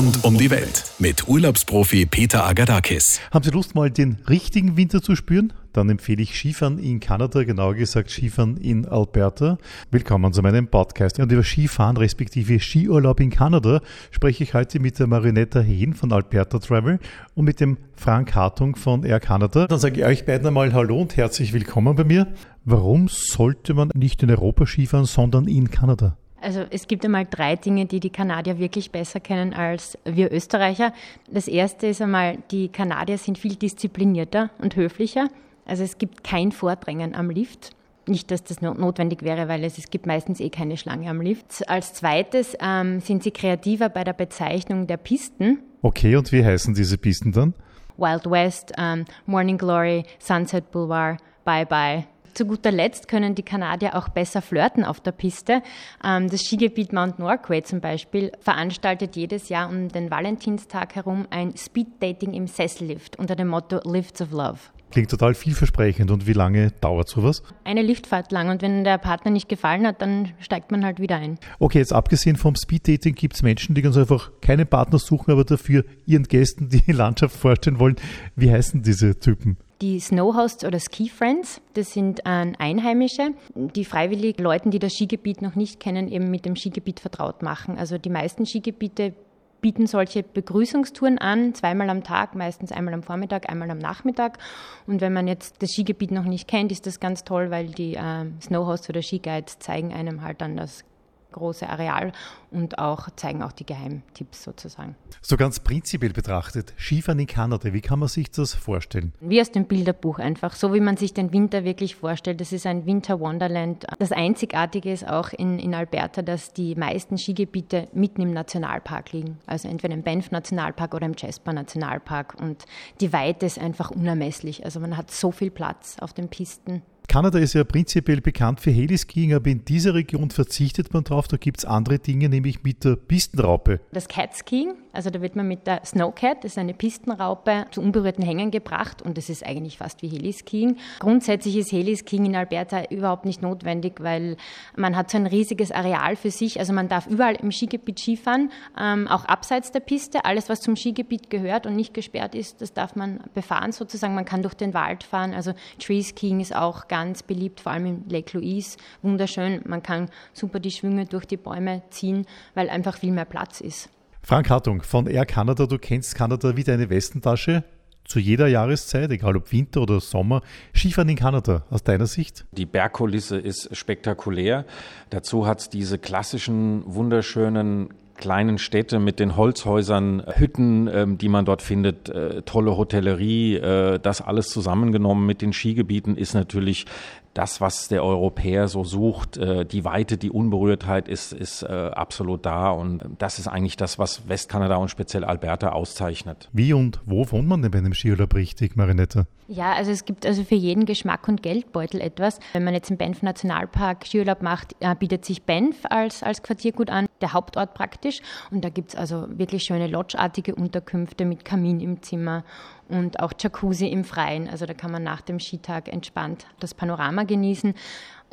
Rund um die Welt mit Urlaubsprofi Peter Agadakis. Haben Sie Lust, mal den richtigen Winter zu spüren? Dann empfehle ich Skifahren in Kanada, genauer gesagt Skifahren in Alberta. Willkommen zu meinem Podcast. Und über Skifahren respektive Skiurlaub in Kanada spreche ich heute mit der Marinetta Hehn von Alberta Travel und mit dem Frank Hartung von Air Canada. Dann sage ich euch beiden einmal Hallo und herzlich willkommen bei mir. Warum sollte man nicht in Europa Skifahren, sondern in Kanada? Also es gibt einmal drei Dinge, die die Kanadier wirklich besser kennen als wir Österreicher. Das erste ist einmal, die Kanadier sind viel disziplinierter und höflicher. Also es gibt kein Vordrängen am Lift. Nicht, dass das notwendig wäre, weil es, es gibt meistens eh keine Schlange am Lift. Als zweites ähm, sind sie kreativer bei der Bezeichnung der Pisten. Okay, und wie heißen diese Pisten dann? Wild West, ähm, Morning Glory, Sunset Boulevard, Bye Bye. Zu guter Letzt können die Kanadier auch besser flirten auf der Piste. Ähm, das Skigebiet Mount Norquay zum Beispiel veranstaltet jedes Jahr um den Valentinstag herum ein Speed-Dating im Sessellift unter dem Motto Lifts of Love. Klingt total vielversprechend. Und wie lange dauert sowas? Eine Liftfahrt lang. Und wenn der Partner nicht gefallen hat, dann steigt man halt wieder ein. Okay, jetzt abgesehen vom Speeddating gibt es Menschen, die ganz einfach keinen Partner suchen, aber dafür ihren Gästen die Landschaft vorstellen wollen. Wie heißen diese Typen? Die Snowhosts oder Ski Friends, das sind äh, Einheimische, die freiwillig Leuten, die das Skigebiet noch nicht kennen, eben mit dem Skigebiet vertraut machen. Also die meisten Skigebiete bieten solche Begrüßungstouren an, zweimal am Tag, meistens einmal am Vormittag, einmal am Nachmittag. Und wenn man jetzt das Skigebiet noch nicht kennt, ist das ganz toll, weil die äh, Snowhosts oder Skiguides zeigen einem halt dann das große Areal und auch zeigen auch die Geheimtipps sozusagen. So ganz prinzipiell betrachtet, Skifahren in Kanada, wie kann man sich das vorstellen? Wie aus dem Bilderbuch einfach, so wie man sich den Winter wirklich vorstellt. Das ist ein Winter Wonderland. Das Einzigartige ist auch in, in Alberta, dass die meisten Skigebiete mitten im Nationalpark liegen. Also entweder im Banff Nationalpark oder im Jasper Nationalpark. Und die Weite ist einfach unermesslich. Also man hat so viel Platz auf den Pisten. Kanada ist ja prinzipiell bekannt für Heliskiing, aber in dieser Region verzichtet man drauf. Da gibt es andere Dinge, nämlich mit der Pistenraupe. Das Catskiing, also da wird man mit der Snowcat, das ist eine Pistenraupe, zu unberührten Hängen gebracht und das ist eigentlich fast wie Heliskiing. Grundsätzlich ist Heliskiing in Alberta überhaupt nicht notwendig, weil man hat so ein riesiges Areal für sich. Also man darf überall im Skigebiet Skifahren, ähm, auch abseits der Piste. Alles, was zum Skigebiet gehört und nicht gesperrt ist, das darf man befahren sozusagen. Man kann durch den Wald fahren. Also Tree Skiing ist auch ganz ganz beliebt, vor allem in Lake Louise. Wunderschön. Man kann super die Schwünge durch die Bäume ziehen, weil einfach viel mehr Platz ist. Frank Hartung von Air Canada, du kennst Kanada wie deine Westentasche. Zu jeder Jahreszeit, egal ob Winter oder Sommer, Skifahren in Kanada aus deiner Sicht? Die Bergkulisse ist spektakulär. Dazu hat es diese klassischen, wunderschönen kleinen Städte mit den Holzhäusern, Hütten, ähm, die man dort findet, äh, tolle Hotellerie, äh, das alles zusammengenommen mit den Skigebieten ist natürlich das, was der Europäer so sucht, äh, die Weite, die Unberührtheit ist, ist äh, absolut da. Und das ist eigentlich das, was Westkanada und speziell Alberta auszeichnet. Wie und wo wohnt man denn bei einem Skiurlaub richtig, Marinette? Ja, also es gibt also für jeden Geschmack und Geldbeutel etwas. Wenn man jetzt im Banff Nationalpark Skiurlaub macht, äh, bietet sich Banff als, als Quartiergut an, der Hauptort praktisch. Und da gibt es also wirklich schöne lodgeartige Unterkünfte mit Kamin im Zimmer und auch Jacuzzi im Freien. Also da kann man nach dem Skitag entspannt das Panorama genießen.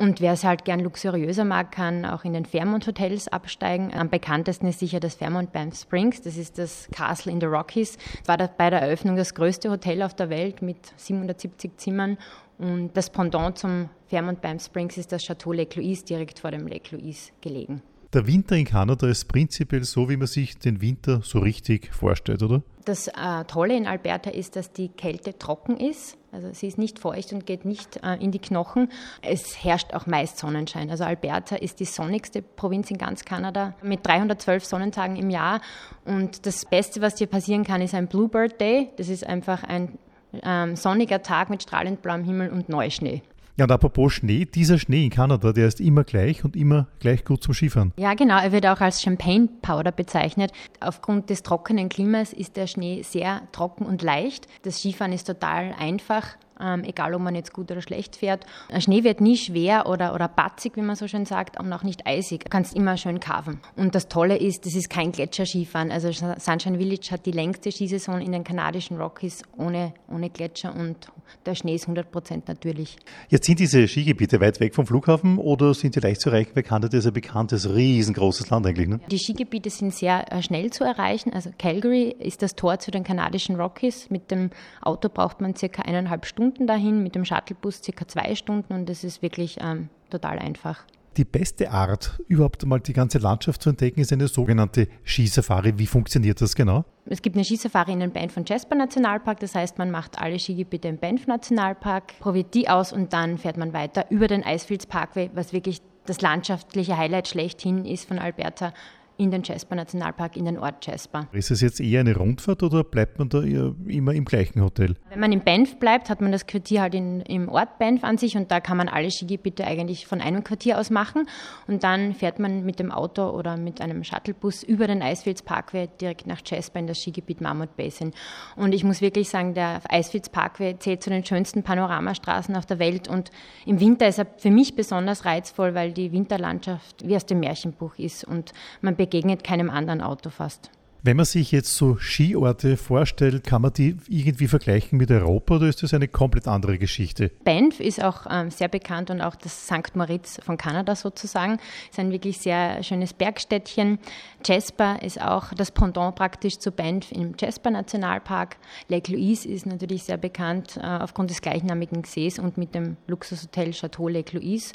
Und wer es halt gern luxuriöser mag, kann auch in den Fairmont Hotels absteigen. Am bekanntesten ist sicher das Fairmont Banff Springs. Das ist das Castle in the Rockies. Es war bei der Eröffnung das größte Hotel auf der Welt mit 770 Zimmern. Und das Pendant zum Fairmont Banff Springs ist das Chateau Lake Louise, direkt vor dem Lake Louise gelegen. Der Winter in Kanada ist prinzipiell so, wie man sich den Winter so richtig vorstellt, oder? Das äh, Tolle in Alberta ist, dass die Kälte trocken ist. Also sie ist nicht feucht und geht nicht äh, in die Knochen. Es herrscht auch meist Sonnenschein. Also Alberta ist die sonnigste Provinz in ganz Kanada mit 312 Sonnentagen im Jahr. Und das Beste, was dir passieren kann, ist ein Bluebird Day. Das ist einfach ein ähm, sonniger Tag mit strahlend blauem Himmel und Neuschnee. Ja, und apropos Schnee, dieser Schnee in Kanada, der ist immer gleich und immer gleich gut zum Skifahren. Ja, genau. Er wird auch als Champagne Powder bezeichnet. Aufgrund des trockenen Klimas ist der Schnee sehr trocken und leicht. Das Skifahren ist total einfach. Ähm, egal ob man jetzt gut oder schlecht fährt. Der Schnee wird nie schwer oder, oder batzig, wie man so schön sagt, und auch nicht eisig. Du kannst immer schön kaufen. Und das Tolle ist, das ist kein Gletscherskifahren. Also Sunshine Village hat die längste Skisaison in den kanadischen Rockies ohne, ohne Gletscher und der Schnee ist 100 Prozent natürlich. Jetzt sind diese Skigebiete weit weg vom Flughafen oder sind sie leicht zu erreichen? Weil Kanada ist ein bekanntes, riesengroßes Land eigentlich. Ne? Die Skigebiete sind sehr äh, schnell zu erreichen. Also Calgary ist das Tor zu den kanadischen Rockies. Mit dem Auto braucht man circa eineinhalb Stunden dahin, mit dem Shuttlebus circa zwei Stunden und das ist wirklich ähm, total einfach. Die beste Art, überhaupt mal die ganze Landschaft zu entdecken, ist eine sogenannte Skisafari. Wie funktioniert das genau? Es gibt eine Skisafari in den Banff von Jasper Nationalpark. Das heißt, man macht alle Skigebiete im Banff Nationalpark, probiert die aus und dann fährt man weiter über den Icefields Parkway, was wirklich das landschaftliche Highlight schlechthin ist von Alberta in den Jasper Nationalpark, in den Ort Jasper. Ist es jetzt eher eine Rundfahrt oder bleibt man da immer im gleichen Hotel? Wenn man in Banff bleibt, hat man das Quartier halt in, im Ort Banff an sich und da kann man alle Skigebiete eigentlich von einem Quartier aus machen und dann fährt man mit dem Auto oder mit einem Shuttlebus über den Icefields Parkway direkt nach Jasper in das Skigebiet Mammoth Basin. Und ich muss wirklich sagen, der Icefields Parkway zählt zu den schönsten Panoramastraßen auf der Welt und im Winter ist er für mich besonders reizvoll, weil die Winterlandschaft wie aus dem Märchenbuch ist und man begegnet keinem anderen Auto fast. Wenn man sich jetzt so Skiorte vorstellt, kann man die irgendwie vergleichen mit Europa oder ist das eine komplett andere Geschichte? Banff ist auch ähm, sehr bekannt und auch das St. Moritz von Kanada sozusagen. Ist ein wirklich sehr schönes Bergstädtchen. Jasper ist auch das Pendant praktisch zu Banff im Jasper Nationalpark. Lake Louise ist natürlich sehr bekannt äh, aufgrund des gleichnamigen Sees und mit dem Luxushotel Chateau Lake Louise.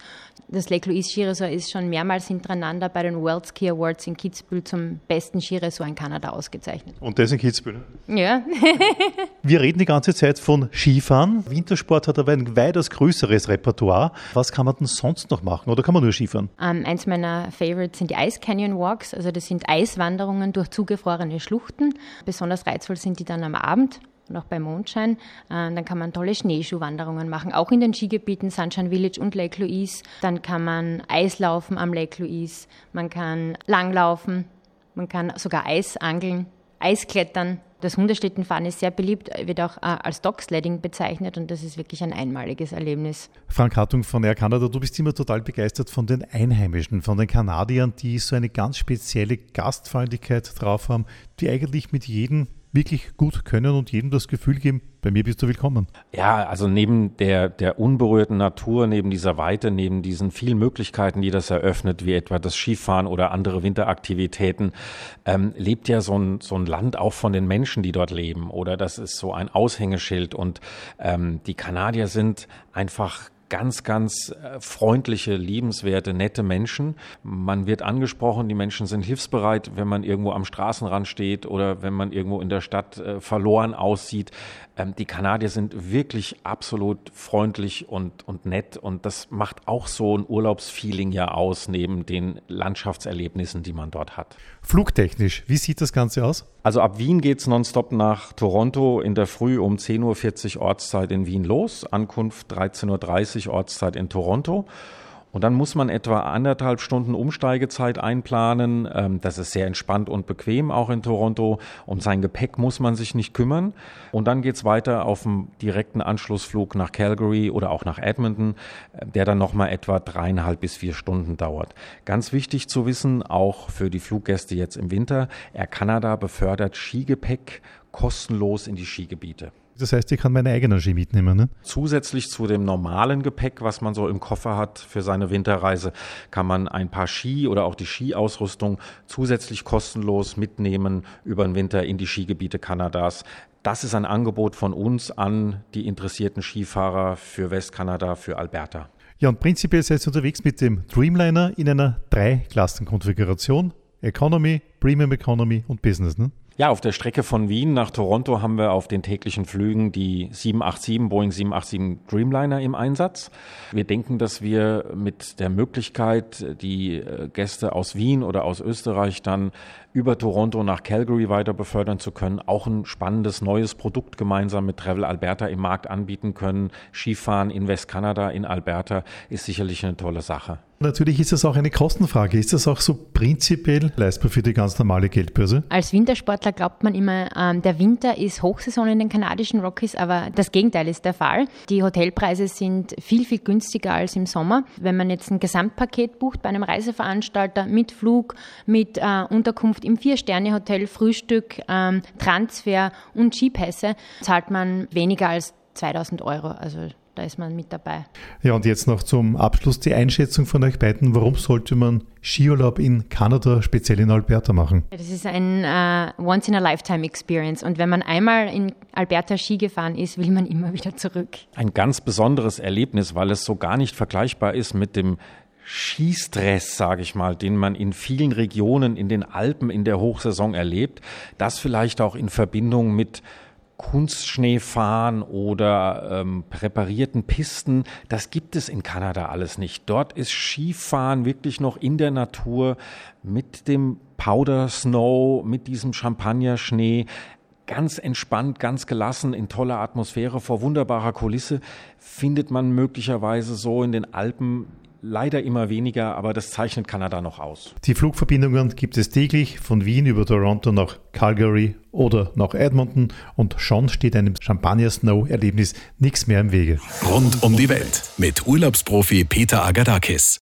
Das Lake Louise Skiresort ist schon mehrmals hintereinander bei den World Ski Awards in Kitzbühel zum besten Skiresort in Kanada Kanada ausgezeichnet. Und das in Kitzbühel? Ja. Wir reden die ganze Zeit von Skifahren. Wintersport hat aber ein weitaus größeres Repertoire. Was kann man denn sonst noch machen oder kann man nur Skifahren? Um, eins meiner Favorites sind die Ice Canyon Walks. Also das sind Eiswanderungen durch zugefrorene Schluchten. Besonders reizvoll sind die dann am Abend und auch bei Mondschein. Äh, dann kann man tolle Schneeschuhwanderungen machen, auch in den Skigebieten Sunshine Village und Lake Louise. Dann kann man Eislaufen am Lake Louise. Man kann langlaufen man kann sogar Eis angeln, Eisklettern. Das Hundeschlittenfahren ist sehr beliebt, wird auch äh, als Dogsledding bezeichnet und das ist wirklich ein einmaliges Erlebnis. Frank Hartung von Air Canada, du bist immer total begeistert von den Einheimischen, von den Kanadiern, die so eine ganz spezielle Gastfreundlichkeit drauf haben, die eigentlich mit jedem wirklich gut können und jedem das Gefühl geben, bei mir bist du willkommen. Ja, also neben der, der unberührten Natur, neben dieser Weite, neben diesen vielen Möglichkeiten, die das eröffnet, wie etwa das Skifahren oder andere Winteraktivitäten, ähm, lebt ja so ein, so ein Land auch von den Menschen, die dort leben. Oder das ist so ein Aushängeschild. Und ähm, die Kanadier sind einfach ganz, ganz äh, freundliche, liebenswerte, nette Menschen. Man wird angesprochen, die Menschen sind hilfsbereit, wenn man irgendwo am Straßenrand steht oder wenn man irgendwo in der Stadt äh, verloren aussieht. Ähm, die Kanadier sind wirklich absolut freundlich und, und nett und das macht auch so ein Urlaubsfeeling ja aus, neben den Landschaftserlebnissen, die man dort hat. Flugtechnisch, wie sieht das Ganze aus? Also ab Wien geht's nonstop nach Toronto in der Früh um 10.40 Uhr Ortszeit in Wien los, Ankunft 13.30 Uhr Ortszeit in Toronto. Und dann muss man etwa anderthalb Stunden Umsteigezeit einplanen. Ähm, das ist sehr entspannt und bequem, auch in Toronto. Um sein Gepäck muss man sich nicht kümmern. Und dann geht's weiter auf dem direkten Anschlussflug nach Calgary oder auch nach Edmonton, äh, der dann nochmal etwa dreieinhalb bis vier Stunden dauert. Ganz wichtig zu wissen, auch für die Fluggäste jetzt im Winter, Air Canada befördert Skigepäck kostenlos in die Skigebiete. Das heißt, ich kann meine eigene Ski mitnehmen. Ne? Zusätzlich zu dem normalen Gepäck, was man so im Koffer hat für seine Winterreise, kann man ein paar Ski oder auch die Skiausrüstung zusätzlich kostenlos mitnehmen über den Winter in die Skigebiete Kanadas. Das ist ein Angebot von uns an die interessierten Skifahrer für Westkanada, für Alberta. Ja, und prinzipiell seid ihr unterwegs mit dem Dreamliner in einer Drei-Klassen-Konfiguration. Economy, Premium Economy und Business. Ne? Ja, auf der Strecke von Wien nach Toronto haben wir auf den täglichen Flügen die 787 Boeing 787 Dreamliner im Einsatz. Wir denken, dass wir mit der Möglichkeit, die äh, Gäste aus Wien oder aus Österreich dann über Toronto nach Calgary weiter befördern zu können, auch ein spannendes neues Produkt gemeinsam mit Travel Alberta im Markt anbieten können. Skifahren in Westkanada, in Alberta ist sicherlich eine tolle Sache. Natürlich ist das auch eine Kostenfrage. Ist das auch so prinzipiell leistbar für die ganz normale Geldbörse? Als Wintersportler glaubt man immer, ähm, der Winter ist Hochsaison in den kanadischen Rockies, aber das Gegenteil ist der Fall. Die Hotelpreise sind viel, viel günstiger als im Sommer. Wenn man jetzt ein Gesamtpaket bucht bei einem Reiseveranstalter mit Flug, mit äh, Unterkunft im Vier-Sterne-Hotel, Frühstück, ähm, Transfer und Skipässe, zahlt man weniger als 2000 Euro. Also da ist man mit dabei. Ja, und jetzt noch zum Abschluss die Einschätzung von euch beiden. Warum sollte man Skiurlaub in Kanada, speziell in Alberta, machen? Das ist ein uh, Once-in-a-Lifetime-Experience. Und wenn man einmal in Alberta Ski gefahren ist, will man immer wieder zurück. Ein ganz besonderes Erlebnis, weil es so gar nicht vergleichbar ist mit dem Skistress, sage ich mal, den man in vielen Regionen in den Alpen in der Hochsaison erlebt. Das vielleicht auch in Verbindung mit Kunstschneefahren oder ähm, präparierten Pisten, das gibt es in Kanada alles nicht. Dort ist Skifahren wirklich noch in der Natur mit dem Powder Snow, mit diesem Champagnerschnee ganz entspannt, ganz gelassen, in toller Atmosphäre, vor wunderbarer Kulisse, findet man möglicherweise so in den Alpen leider immer weniger, aber das zeichnet Kanada noch aus. Die Flugverbindungen gibt es täglich von Wien über Toronto nach Calgary oder nach Edmonton und schon steht einem Champagner-Snow-Erlebnis nichts mehr im Wege. Rund um die Welt mit Urlaubsprofi Peter Agadakis.